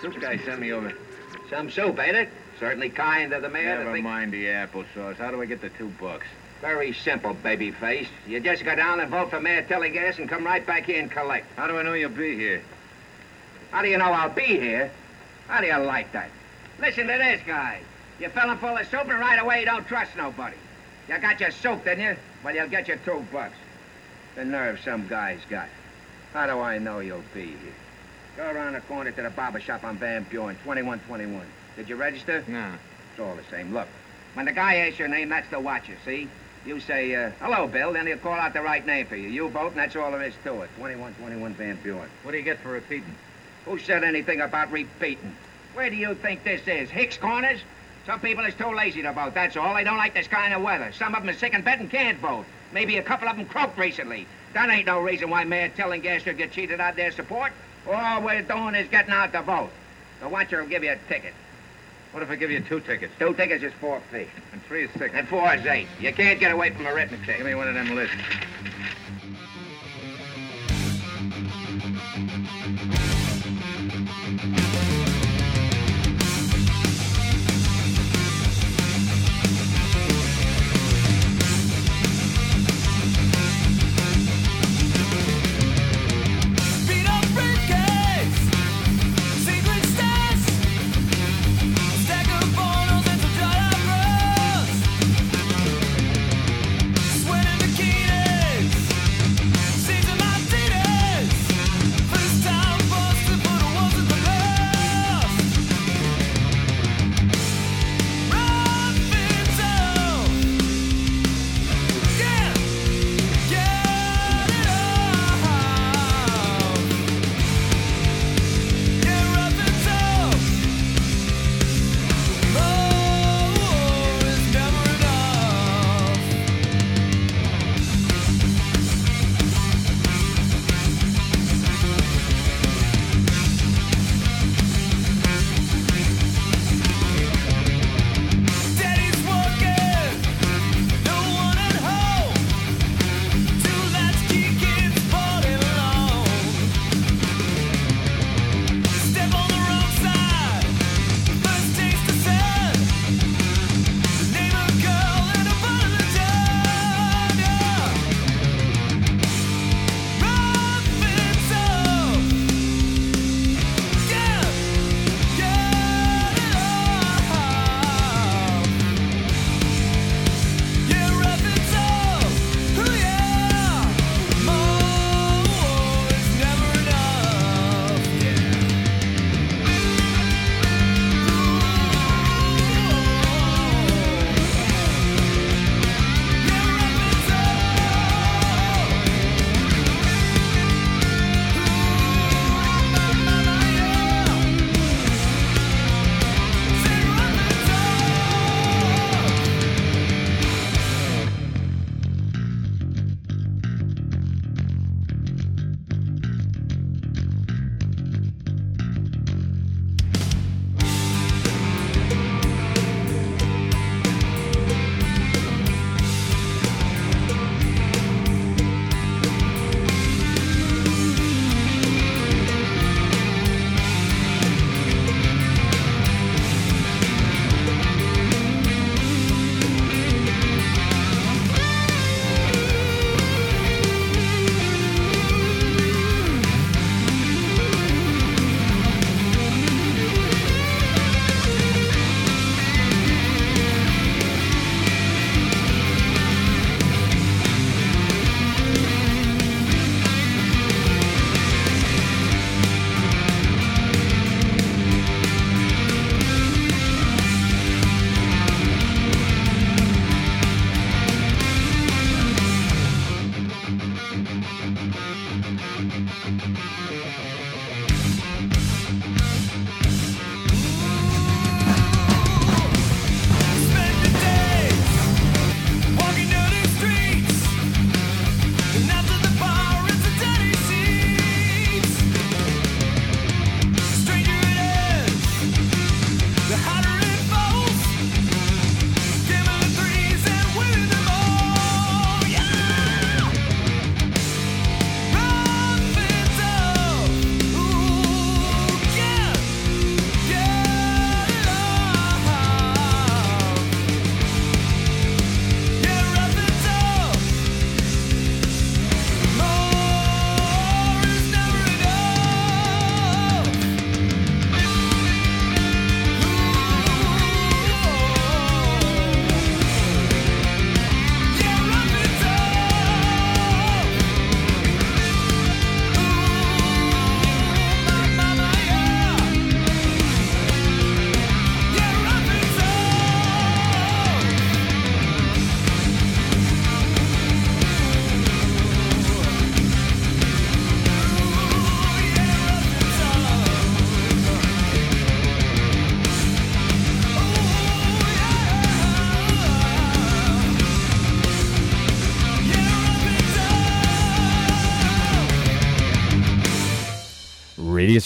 Soup guy sent me over. Some soup, ain't it? Certainly kind of the mayor. to Never think- mind the applesauce. How do I get the two bucks? Very simple, babyface. You just go down and vote for Mayor Tillinghast and come right back here and collect. How do I know you'll be here? How do you know I'll be here? How do you like that? Listen to this guy. You fill him full of soup and right away you don't trust nobody. You got your soup, didn't you? Well, you'll get your two bucks. The nerve some guys got. How do I know you'll be here? Go around the corner to the barber shop on Van Buren, 2121. Did you register? No. It's all the same. Look, when the guy asks your name, that's the watcher, see? You say, uh, hello, Bill, then he'll call out the right name for you. You vote, and that's all there is to it. 2121 Van Buren. What do you get for repeating? Who said anything about repeating? Where do you think this is? Hicks Corners? Some people is too lazy to vote, that's all. They don't like this kind of weather. Some of them are sick in bed and can't vote. Maybe a couple of them croaked recently. That ain't no reason why Mayor Tillinghast should get cheated out of their support. All we're doing is getting out the vote. The watcher will give you a ticket. What if I give you two tickets? Two tickets is four feet. And three is six. And four is eight. You can't get away from a written ticket. Give me one of them lists.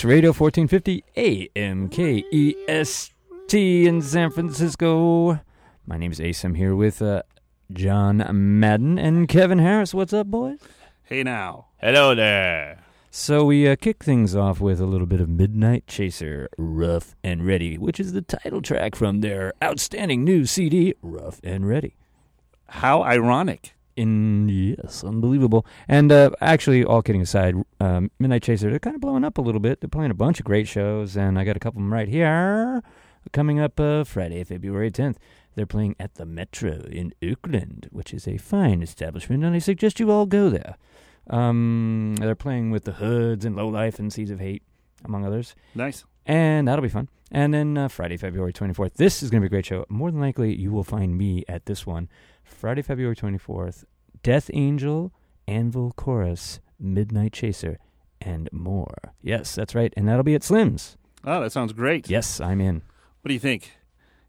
Radius Radio 1450 AM KEST in San Francisco. My name is Ace. I'm here with uh, John Madden and Kevin Harris. What's up, boys? Hey now. Hello there. So we uh, kick things off with a little bit of Midnite Chaser, Rough and Ready, which is the title track from their outstanding new CD, Rough and Ready. How ironic. In yes, unbelievable. And uh, actually, all kidding aside, um, Midnite Chaser they're kind of blowing up a little bit. They're playing a bunch of great shows, and I got a couple of them right here. Coming up uh, Friday, February 10th, they're playing at the Metro in Oakland, which is a fine establishment, and I suggest you all go there. Um, they're playing with the Hoods and Low Life and Seeds of Hate, among others, Nice. and that'll be fun. And then uh, Friday, February 24th, this is going to be a great show. More than likely, you will find me at this one. Friday, February 24th, Death Angel, Anvil Chorus, Midnite Chaser, and more. Yes, that's right. And that'll be at Slim's. Oh, that sounds great. Yes, I'm in. What do you think?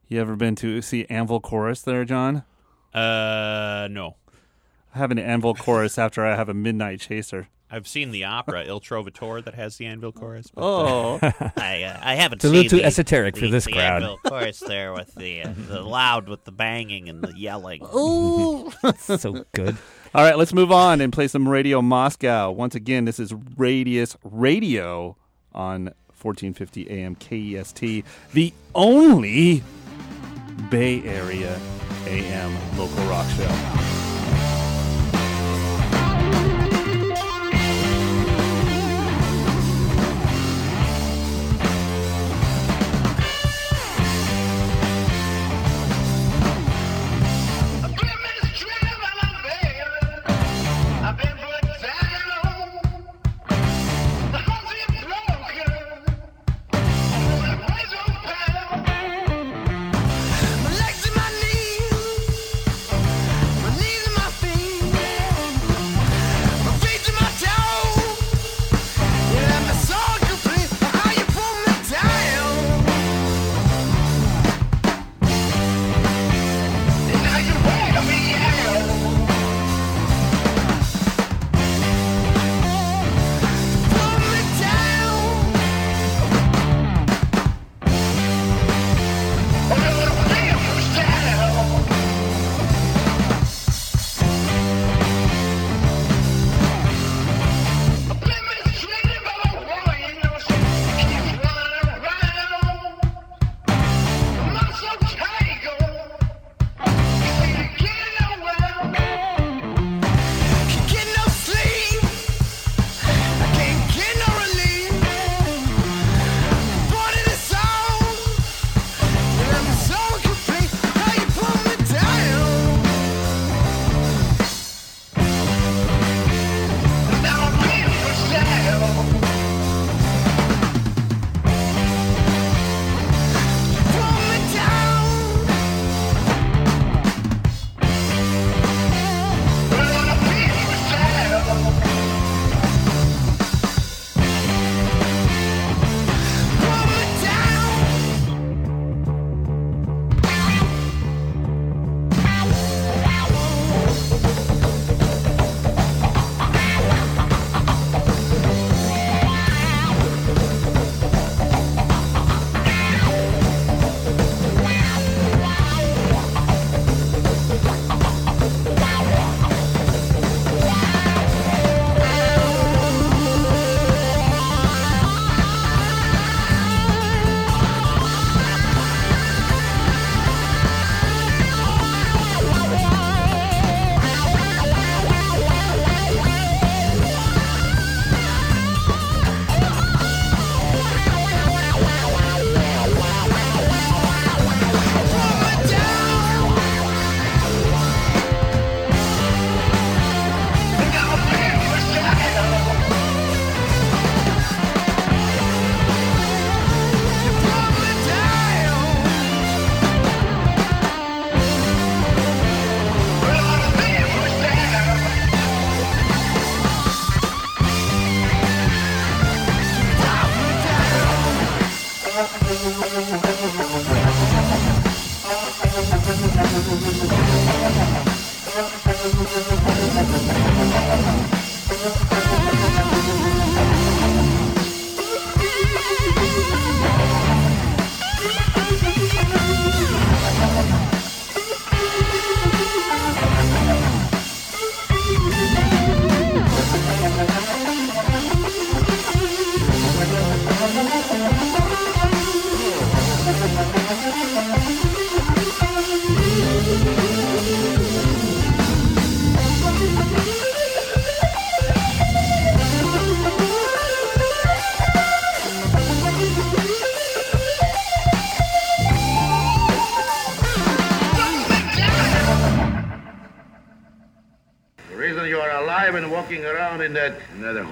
You ever been to see Anvil Chorus there, John? Uh, no. I have an Anvil Chorus after I have a Midnite Chaser. I've seen the opera Il Trovatore that has the Anvil chorus. But Oh, I uh, I haven't It's a seen little too the, esoteric for the- this the crowd. Anvil chorus there with the uh, the loud with the banging and the yelling. Ooh, so good. all right. Let's move on and play some Radio Moscow. Once again, this is Radius Radio on 1450 AM KEST, the only Bay Area AM local rock show.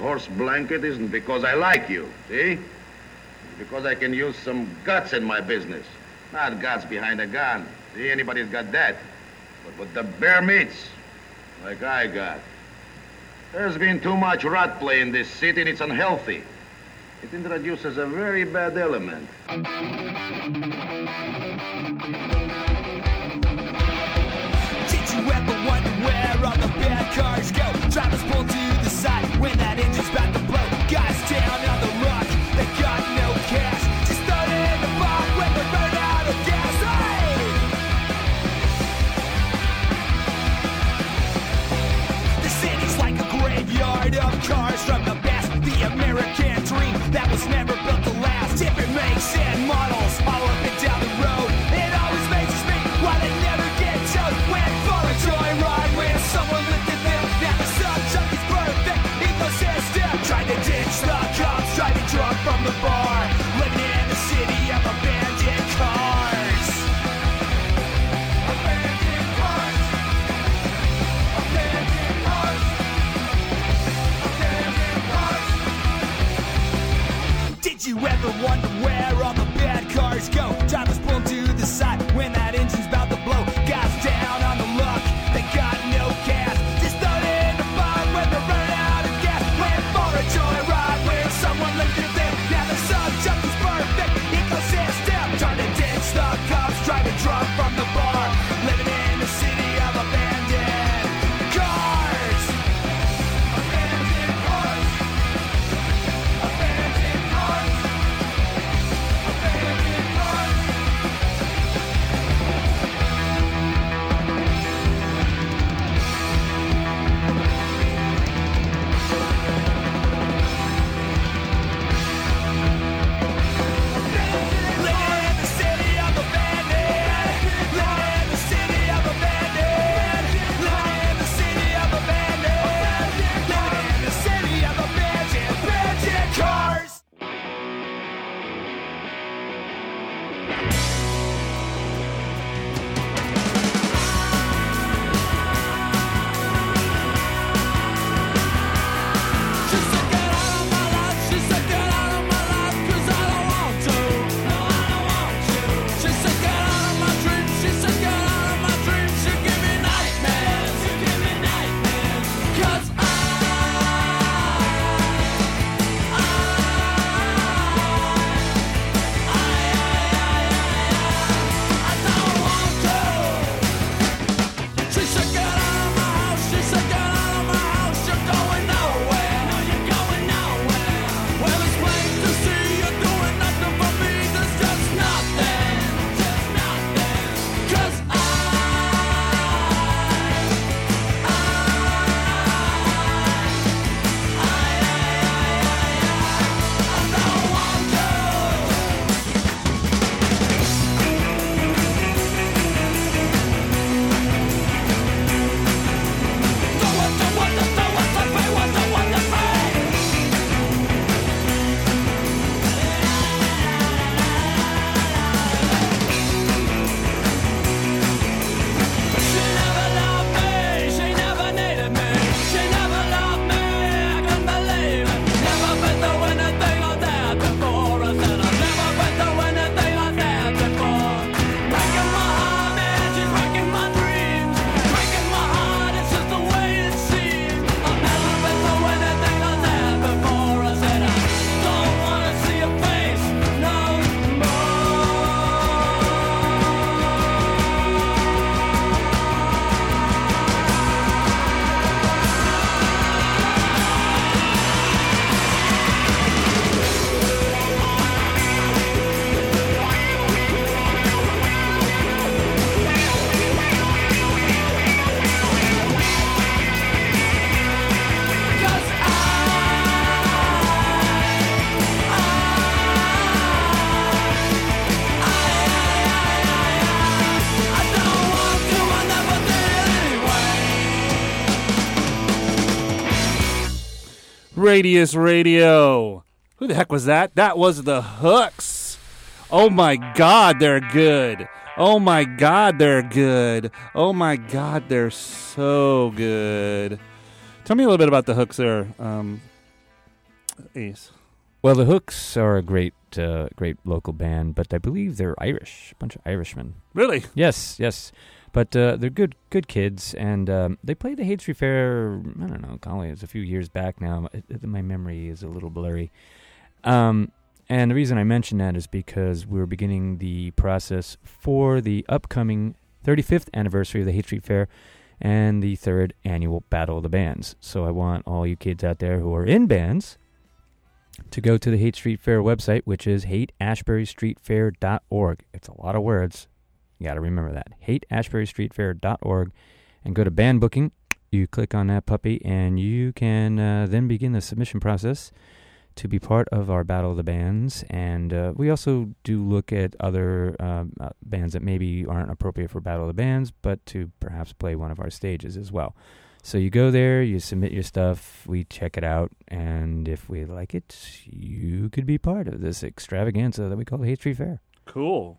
Horse blanket isn't because I like you, see? It's because I can use some guts in my business. Not guts behind a gun. See, anybody's got that. But with the bare meats, like I got. There's been too much rat play in this city and it's unhealthy. It introduces a very bad element. Did you ever wonder where all the bad cars go? Drivers pull cars from the past. The American dream that was never built to last. Different makes and models all up and down the road. It always amazes me why they never get towed. Went for a joyride with someone lifted them. Now the sunshine is perfect ecosystem. Trying to ditch the cops, driving drunk from the bar. Did you ever wonder where all the bad cars go? Drivers pull to the side when that engine's about to blow. Radius Radio. Who the heck was that? That was the Hooks. Oh my God, they're good. Oh my God, they're good. Oh my God, they're so good. Tell me a little bit about the hooks there, um, Ace. Well, the Hooks are a great, uh, great local band, but I believe they're Irish, a bunch of Irishmen. Really? Yes, yes, but uh, they're good, good kids, and um, they played the Haight Street Fair. I don't know, golly, it was a few years back now. My memory is a little blurry. Um, and the reason I mention that is because we're beginning the process for the upcoming 35th anniversary of the Haight Street Fair and the third annual Battle of the Bands. So I want all you kids out there who are in bands to go to the Haight Street Fair website, which is haightashburystreetfair.org. It's a lot of words. You got to remember that. haightashburystreetfair.org and go to band booking. You click on that puppy, and you can uh, then begin the submission process to be part of our Battle of the Bands. And uh, we also do look at other um, uh, bands that maybe aren't appropriate for Battle of the Bands, but to perhaps play one of our stages as well. So you go there, you submit your stuff, we check it out, and if we like it, you could be part of this extravaganza that we call the Haight Street Fair. Cool.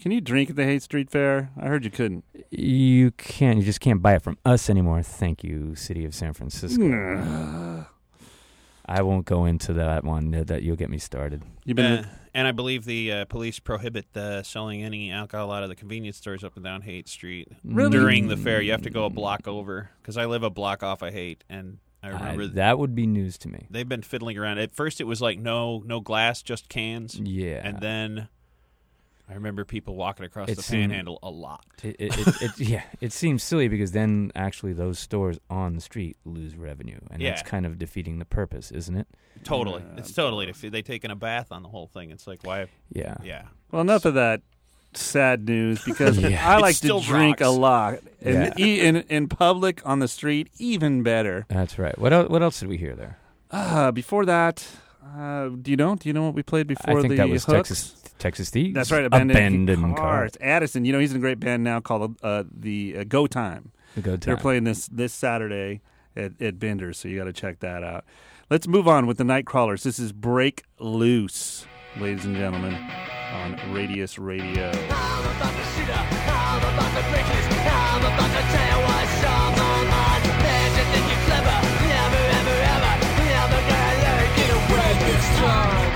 Can you drink at the Haight Street Fair? I heard you couldn't. You can't, you just can't buy it from us anymore. Thank you, City of San Francisco. Nah. I won't go into that one. That that you'll get me started. You've been. Uh, and I believe the uh, police prohibit uh, selling any alcohol out of the convenience stores up and down Haight Street Really? during the fair. You have to go a block over because I live a block off of Haight, and I I- remember th- that would be news to me. they've been fiddling around. At first, it was like no no glass, just cans, Yeah, and then I remember people walking across It the seemed- panhandle a lot. It, it, it, it, yeah, it seems silly because then actually those stores on the street lose revenue, and that's kind of defeating the purpose, isn't it? Totally, it's totally. If they taking a bath on the whole thing, it's like why? Yeah. Yeah, Well, enough of that sad news because Yeah. I like to still drink a lot. And Yeah. e- in, in public, on the street, even better. That's right. What else, what else did we hear there? Uh, before that, uh, do you know? Do you know what we played before I think the that was Hooks? Texas Texas Thieves. That's right, Abandoned, Abandoned Cars. Cars. Addison, you know he's in a great band now called uh, the uh, Go Time. The go Time. They're playing this this Saturday at, at Bender's, so you got to check that out. Let's move on with the Nightcrawlers. This is Break Loose, ladies and gentlemen, on Radius Radio. One time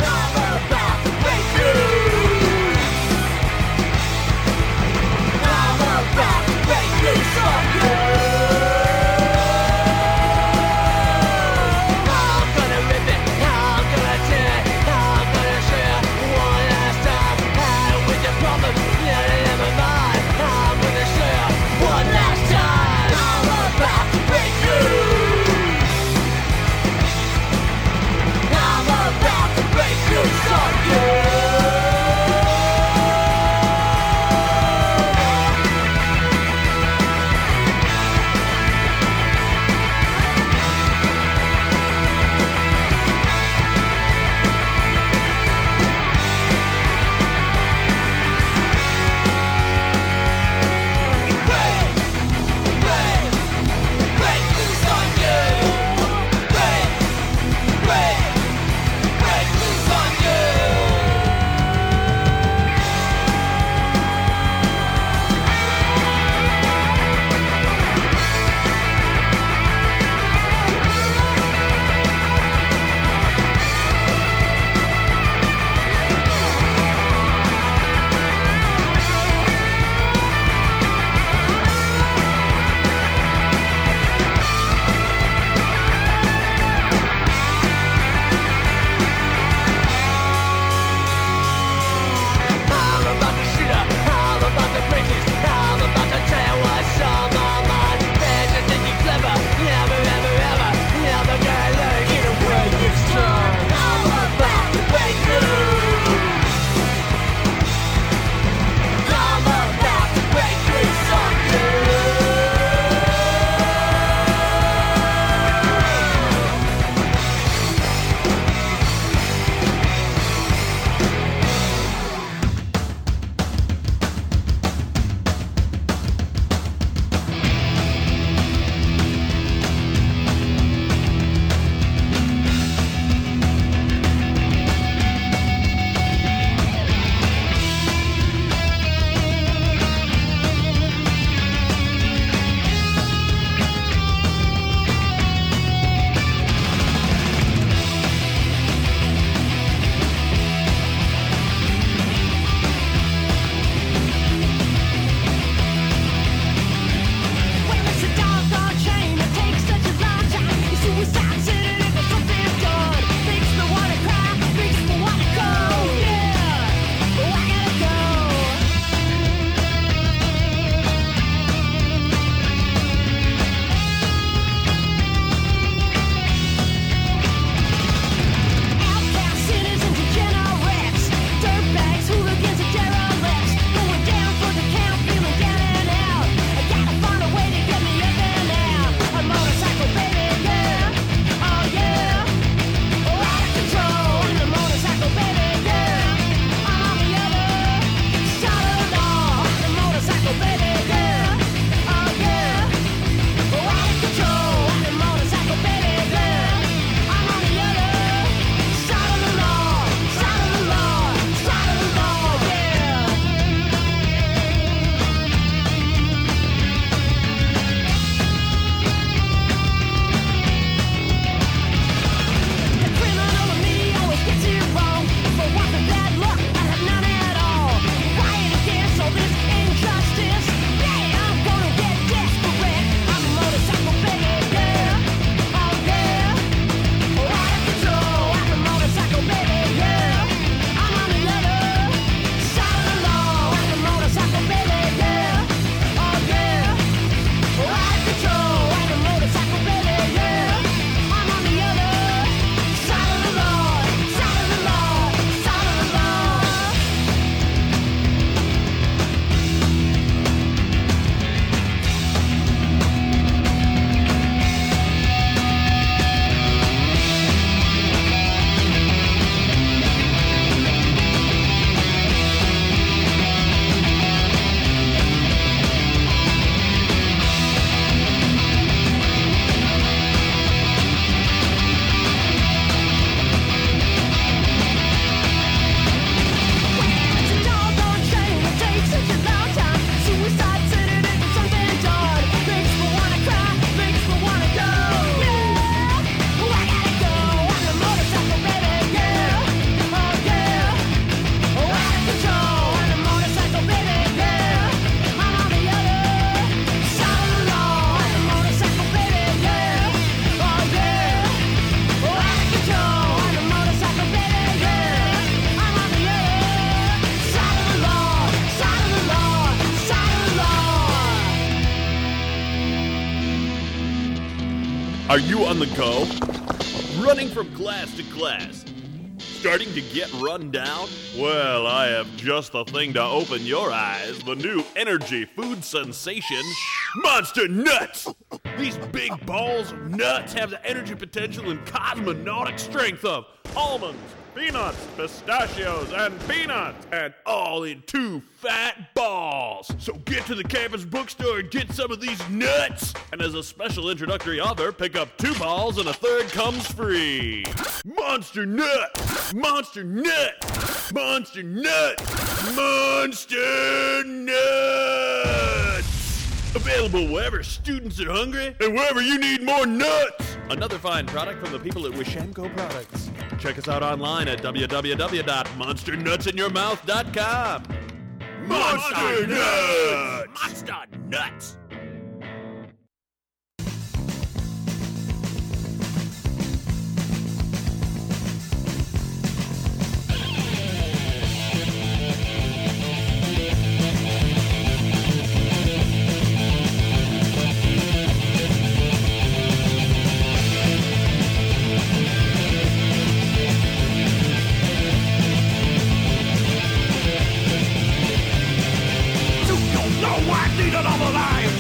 Running from class to class? Starting to get run down? Well, I have just the thing to open your eyes the new energy food sensation, Monster Nuts! These big balls of nuts have the energy potential and cosmonautic strength of almonds, peanuts, pistachios, and peanuts, and all in two fat balls. So get to the campus bookstore and get some of these nuts. And as a special introductory offer, pick up two balls and a third comes free. Monster Nut! Monster Nut! Monster Nut! Monster Nuts! Available wherever students are hungry and wherever you need more nuts. Another fine product from the people at Wishenko Products. Check us out online at www.monsternutsinyourmouth.com. Monster Nuts! Monster Nuts! Need another life?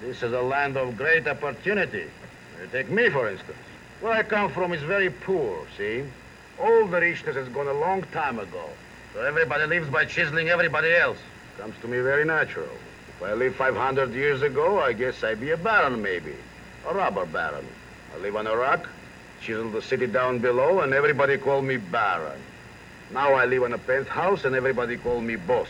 This is a land of great opportunity. Uh, Take me, for instance. Where I come from is very poor, see? All the richness has gone a long time ago. So everybody lives by chiseling everybody else. Comes to me very natural. If I lived 500 years ago, I guess I'd be a baron, maybe. A robber baron. I live on a rock, chisel the city down below, and everybody call me baron. Now I live in a penthouse, and everybody call me boss.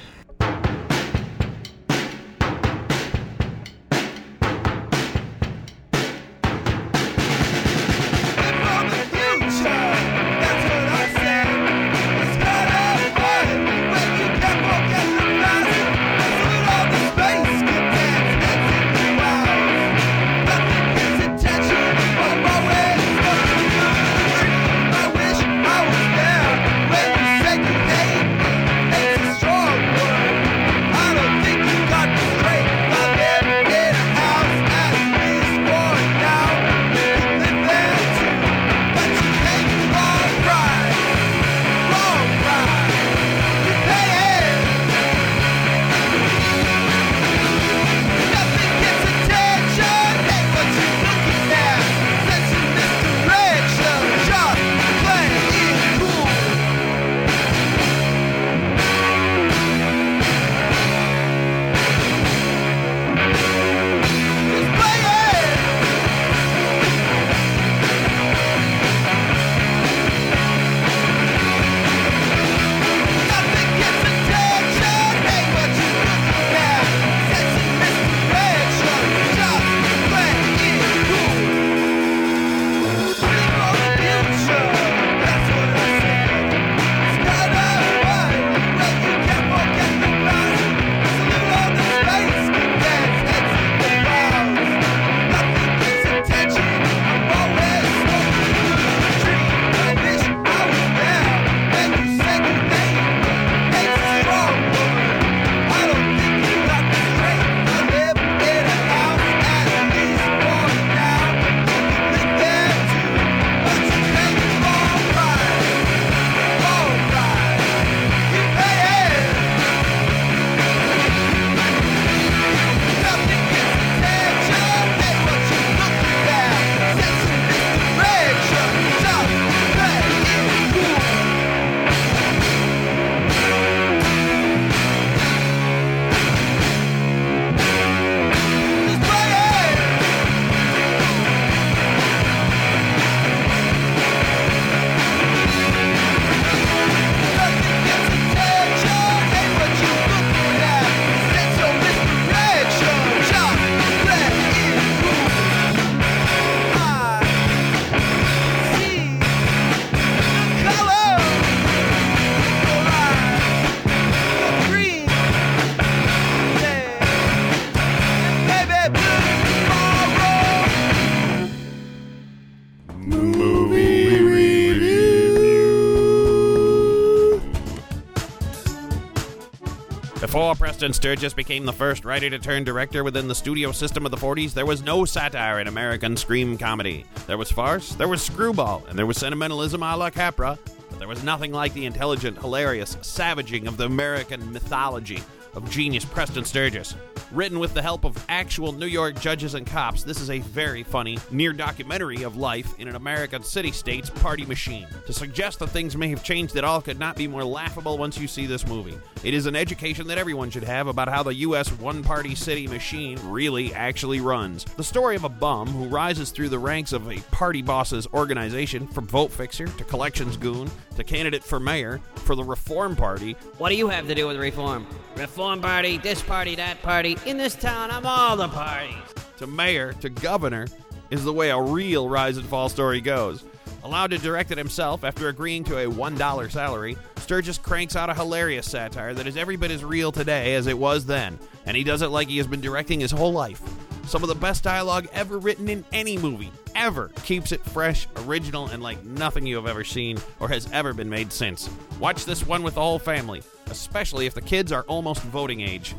Preston Sturges became the first writer to turn director within the studio system of the 40s, there was no satire in American scream comedy. There was farce, there was screwball, and there was sentimentalism a la Capra, but there was nothing like the intelligent, hilarious savaging of the American mythology of genius Preston Sturges. Written with the help of actual New York judges and cops, this is a very funny, near documentary of life in an American city state's party machine. To suggest that things may have changed at all could not be more laughable once you see this movie. It is an education that everyone should have about how the U.S. one party city machine really actually runs. The story of a bum who rises through the ranks of a party boss's organization, from vote fixer to collections goon to candidate for mayor for the Reform Party, What do you have to do with reform? Reform party, this party, that party. In this town, I'm all the parties. to mayor to governor is the way a real rise and fall story goes. Allowed to direct it himself after agreeing to a $1 salary, Sturges cranks out a hilarious satire that is every bit as real today as it was then, and he does it like he has been directing his whole life. Some of the best dialogue ever written in any movie, ever, keeps it fresh, original, and like nothing you have ever seen or has ever been made since. Watch this one with the whole family, especially if the kids are almost voting age.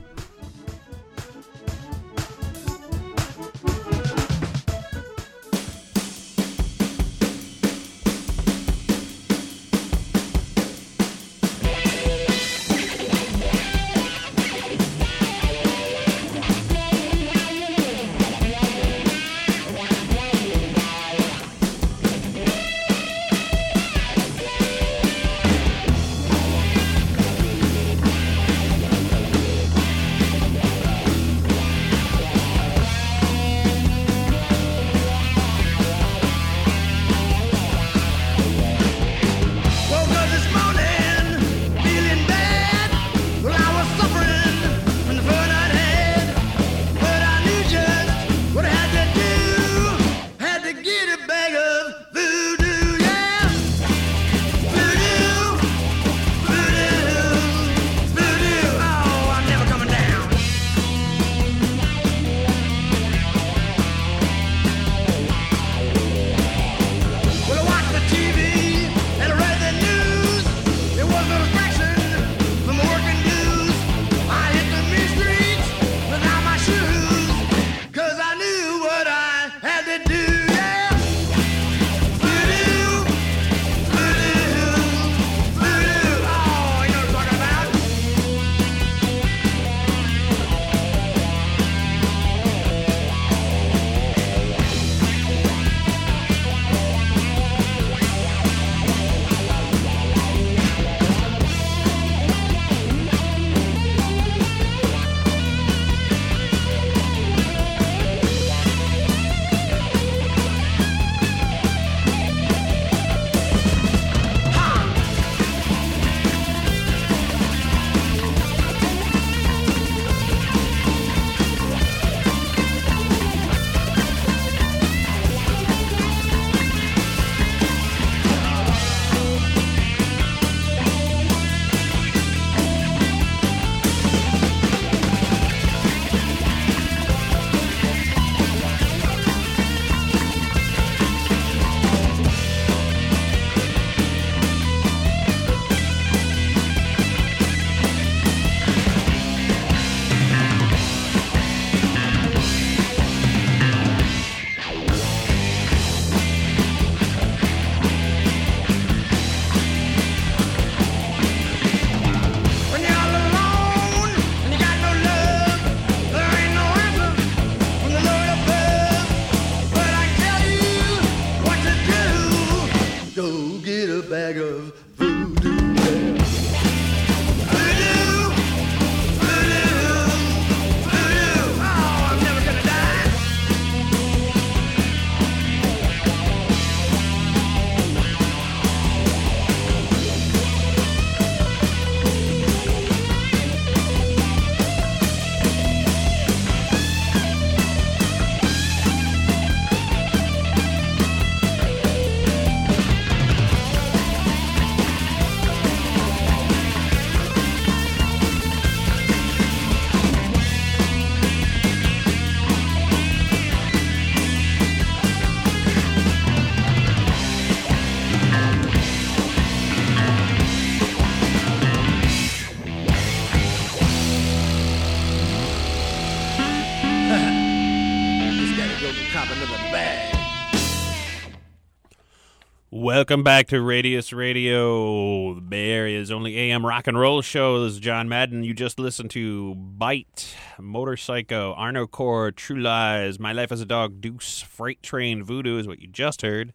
Welcome back to Radius Radio, the Bay Area's only AM rock and roll show. This is John Madden. You just listened to Bite, Motopsycho, Arno Core, True Lies, My Life as a Dog, Deuce, Freight Train, Voodoo is what you just heard.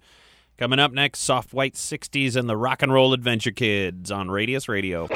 Coming up next, Soft White 60s and the Rock and Roll Adventure Kids on Radius Radio.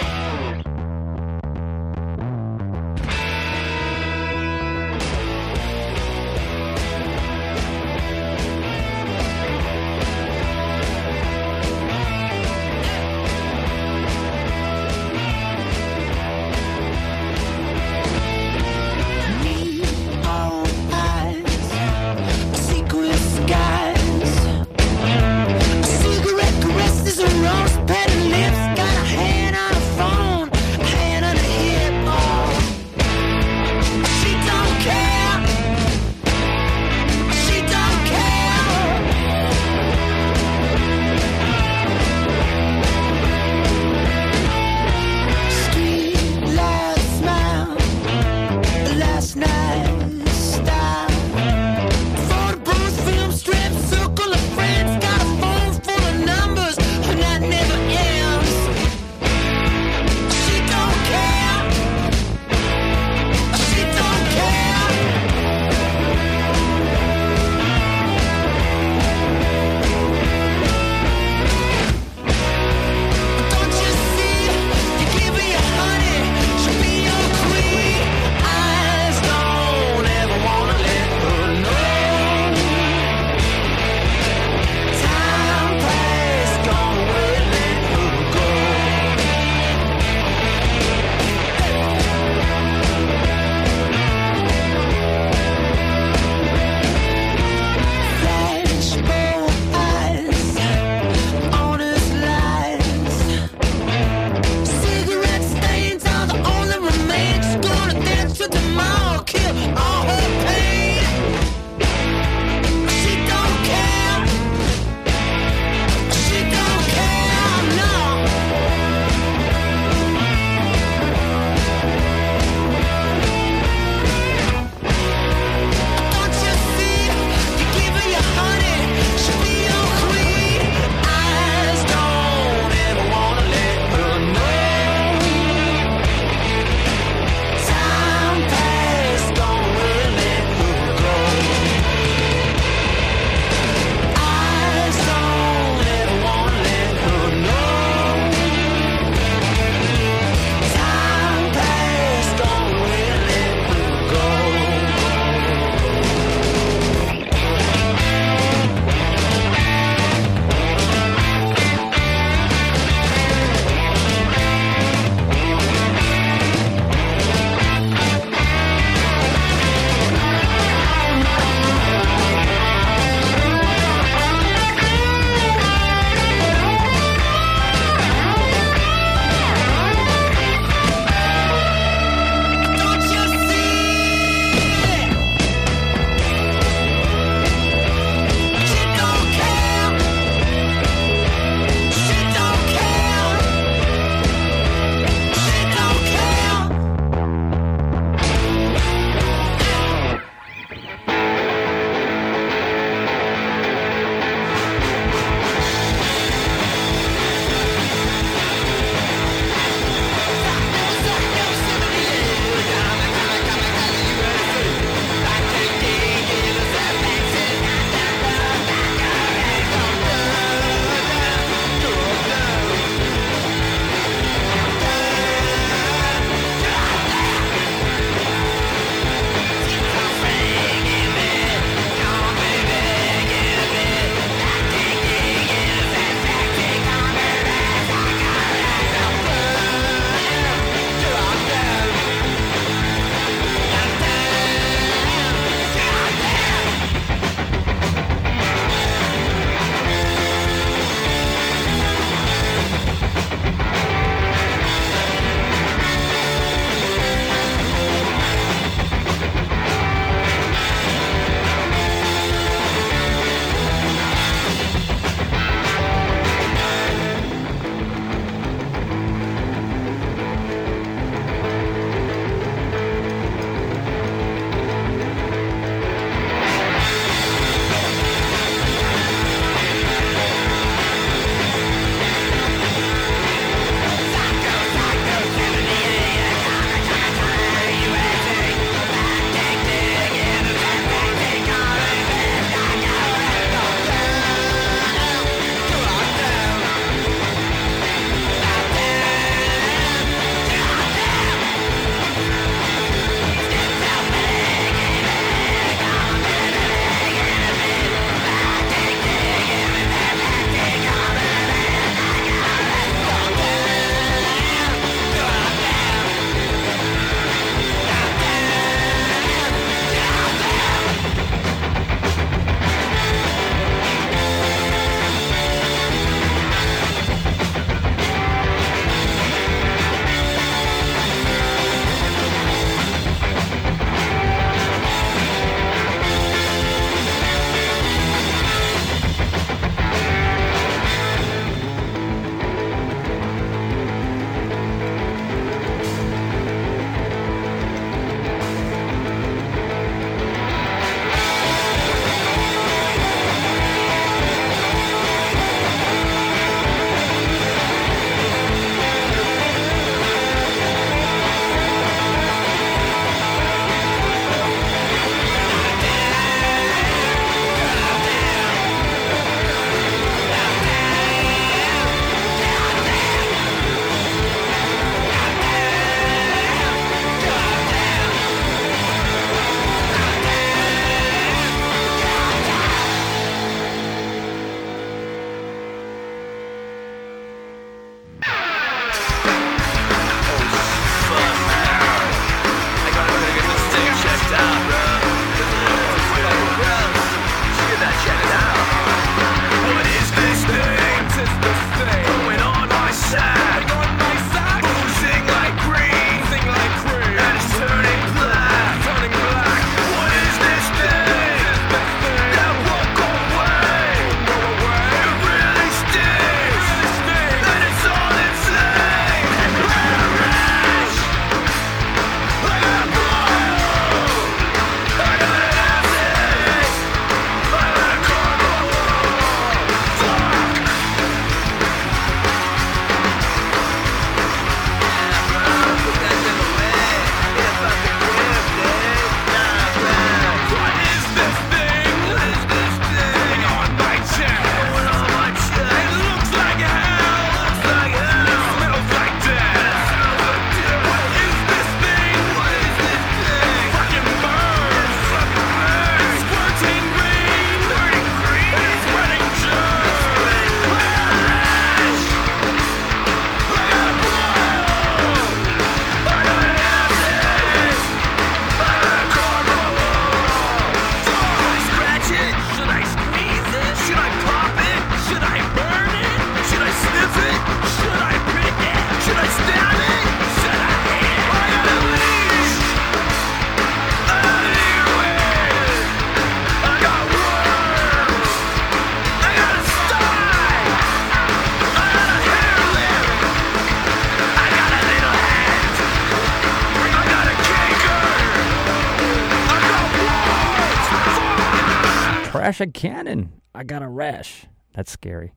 Trashakannon. I got a rash. That's scary.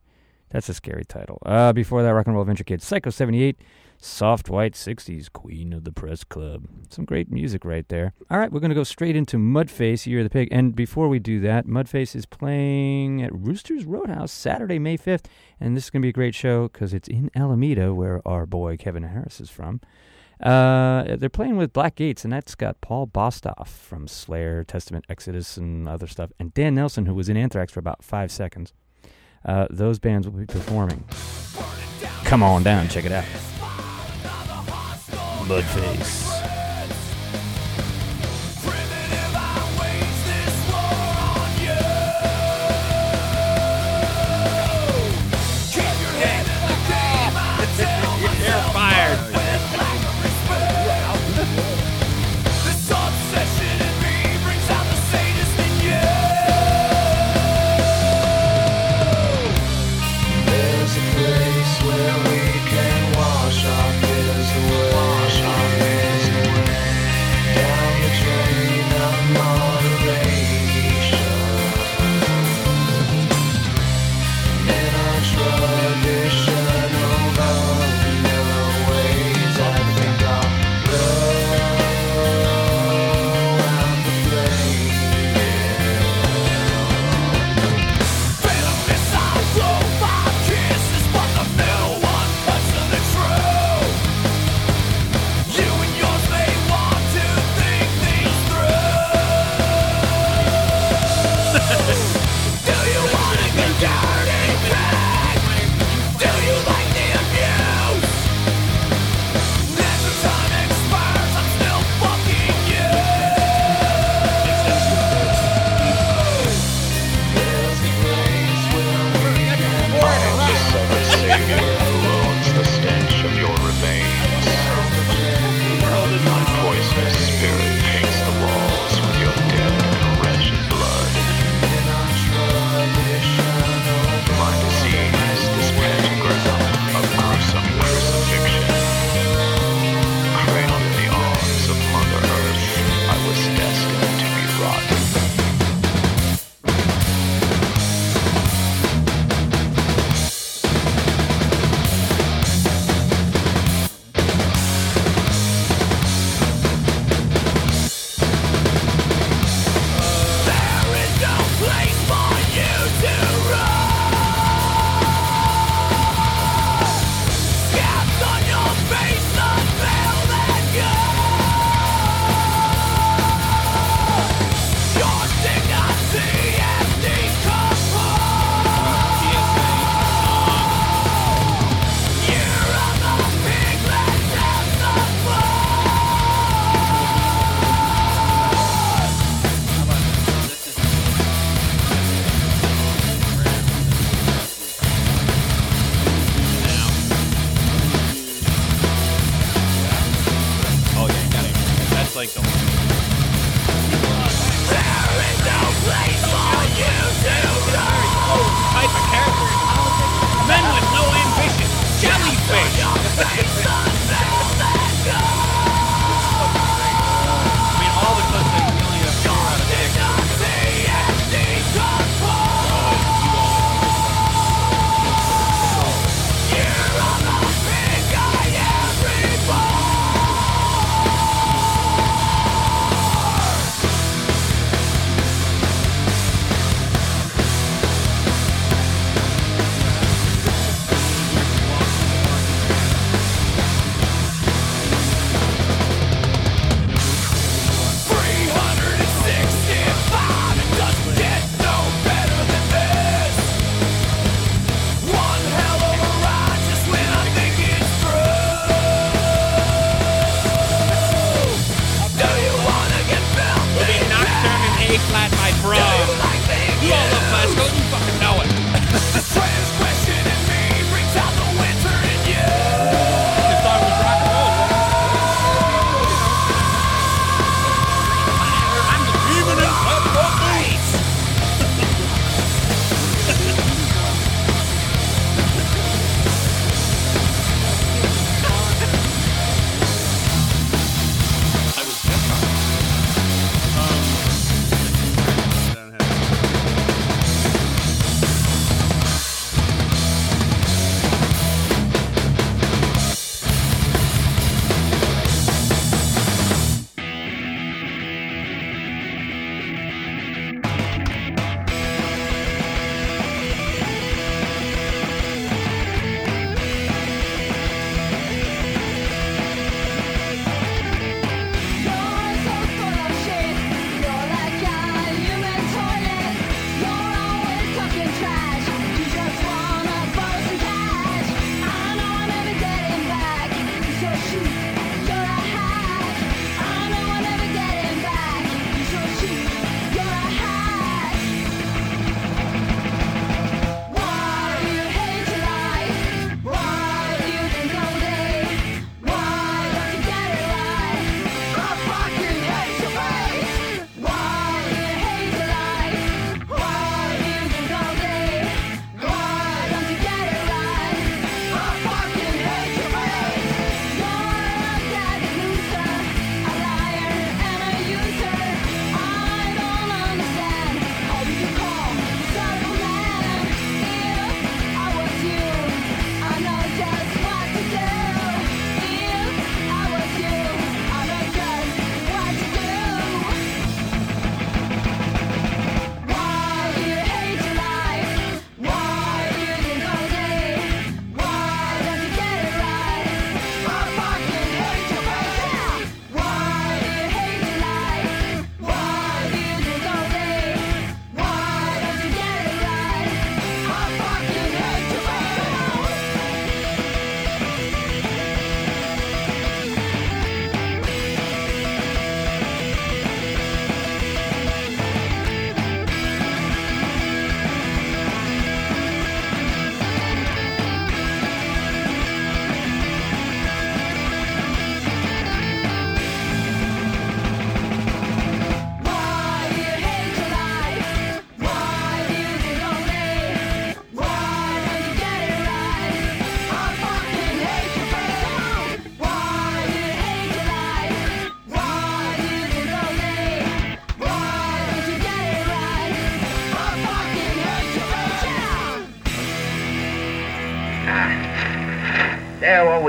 That's a scary title. Uh, before that, Rock and Roll Adventure Kid, Psycho 78, Soft White 60s, Queen of the Press Club. Some great music right there. All right, we're going to go straight into Mudface, Year of the Pig. And before we do that, Mudface is playing at Roosters Roadhouse Saturday, May 5th. And this is going to be a great show because it's in Alameda, where our boy Kevin Harris is from. Uh, they're playing with Black Gates, and that's got Paul Bostaph from Slayer, Testament, Exodus, and other stuff, and Dan Nelson, who was in Anthrax for about five seconds. Uh, those bands will be performing. Come on down, check it out. Mudface.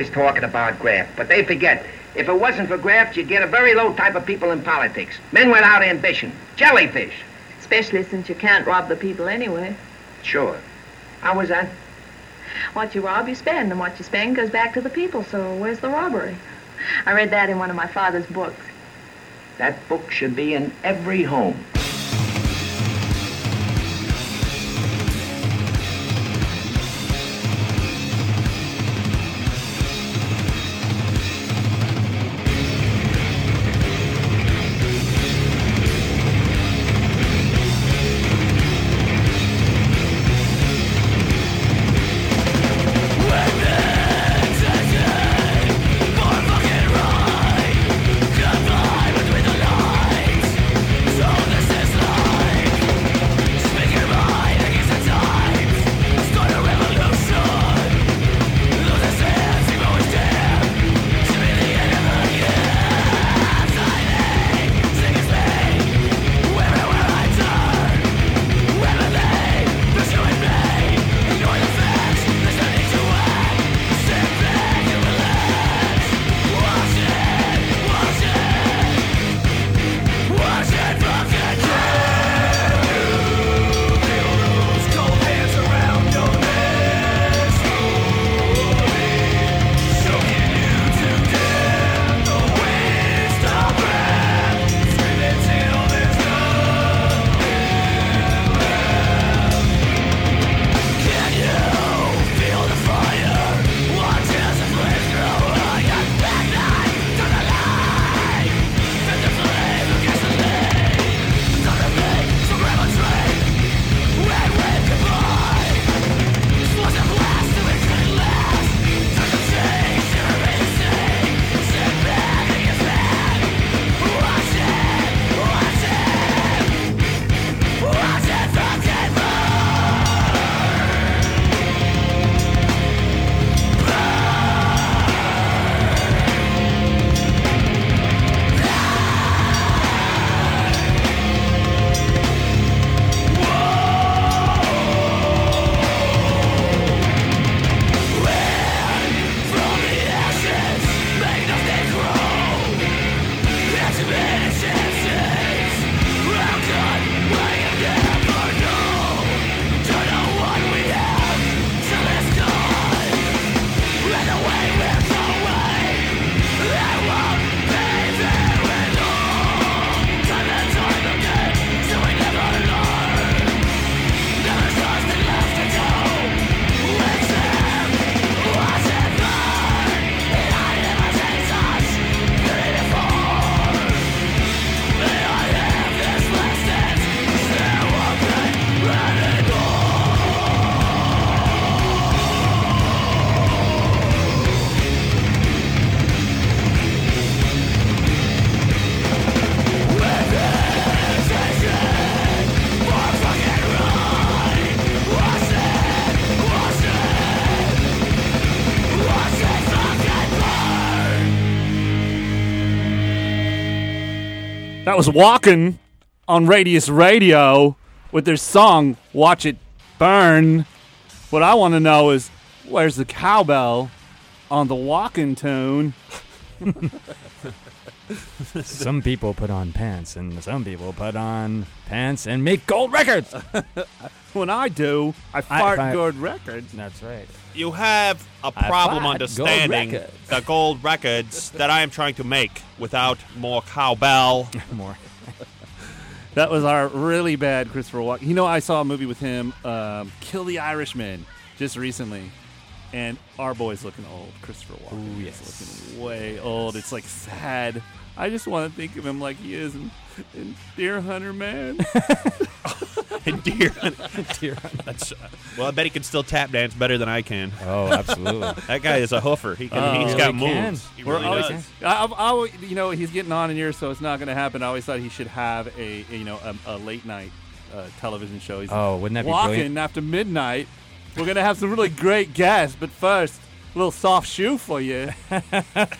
Always talking about graft, but they forget. If it wasn't for graft, you'd get a very low type of people in politics. Men without ambition. Jellyfish. Especially since you can't rob the people anyway. Sure. How was that? What you rob, you spend, and what you spend goes back to the people, so where's the robbery? I read that in one of my father's books. That book should be in every home. That was Walken on Radius Radio with their song Watch It Burn. What I want to know is where's the cowbell on the walking tune? some people put on pants, and some people put on pants and make gold records. when I do, I fart gold records. That's right. You have a problem understanding gold the gold records that I am trying to make without more cowbell. more. That was our really bad Christopher Walken. You know, I saw a movie with him, um, Kill the Irishman, just recently, and our boy's looking old. Christopher Walken Ooh, is yes. looking way old. It's like sad. I just want to think of him like he is in, in Deer Hunter Man. Deer Deer That's, well, I bet he can still tap dance better than I can. Oh, absolutely. that guy is a hoofer. He can, Oh. he's He got really moves. can. He We're really always- does. I, I, always- you know, he's getting on in years, so it's not going to happen. I always thought he should have a, a, you know, a, a late night uh, television show. He's Oh, wouldn't that be walking brilliant? after midnight? We're going to have some really great guests, but first, a little soft shoe for you. Hit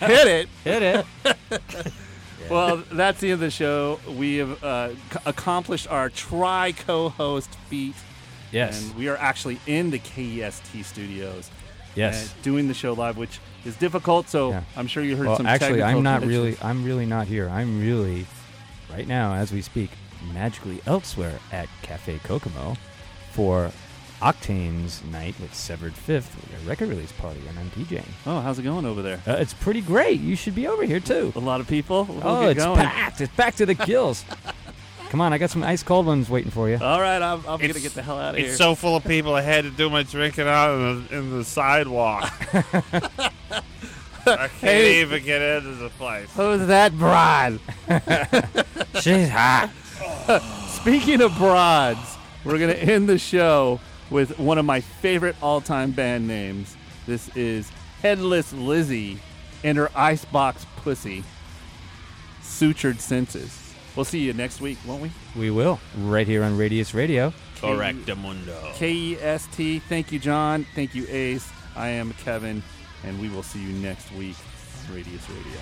it. Hit it. Well, that's the end of the show. We have uh, c- accomplished our tri co host feat. Yes. And we are actually in the KEST studios. Yes. uh, doing the show live, which is difficult. So Yeah. I'm sure you heard well, some. actually, technical I'm not really. I'm really not here. I'm really, right now, as we speak, magically elsewhere at Cafe Kokomo for Octane's night with Severed Fifth, a record release party, and I'm DJing. Oh, how's it going over there? Uh, it's pretty great. You should be over here too. A lot of people. We'll oh, it's going. packed. It's packed to the gills. Come on, I got some ice cold ones waiting for you. All right, I'm, I'm gonna get the hell out of here. It's so full of people. I had to do my drinking out in the, in the sidewalk. I can't Hey. even get into the place. Who's that broad? She's hot. Speaking of broads, we're going to end the show with one of my favorite all time band names. This is Headless Lizzie and her Icebox Pussy. Sutured Senses. We'll see you next week, won't we? We will right here on Radius Radio. Correctamundo. KEST. E Thank you, John. Thank you, Ace. I am Kevin, and we will see you next week on Radius Radio.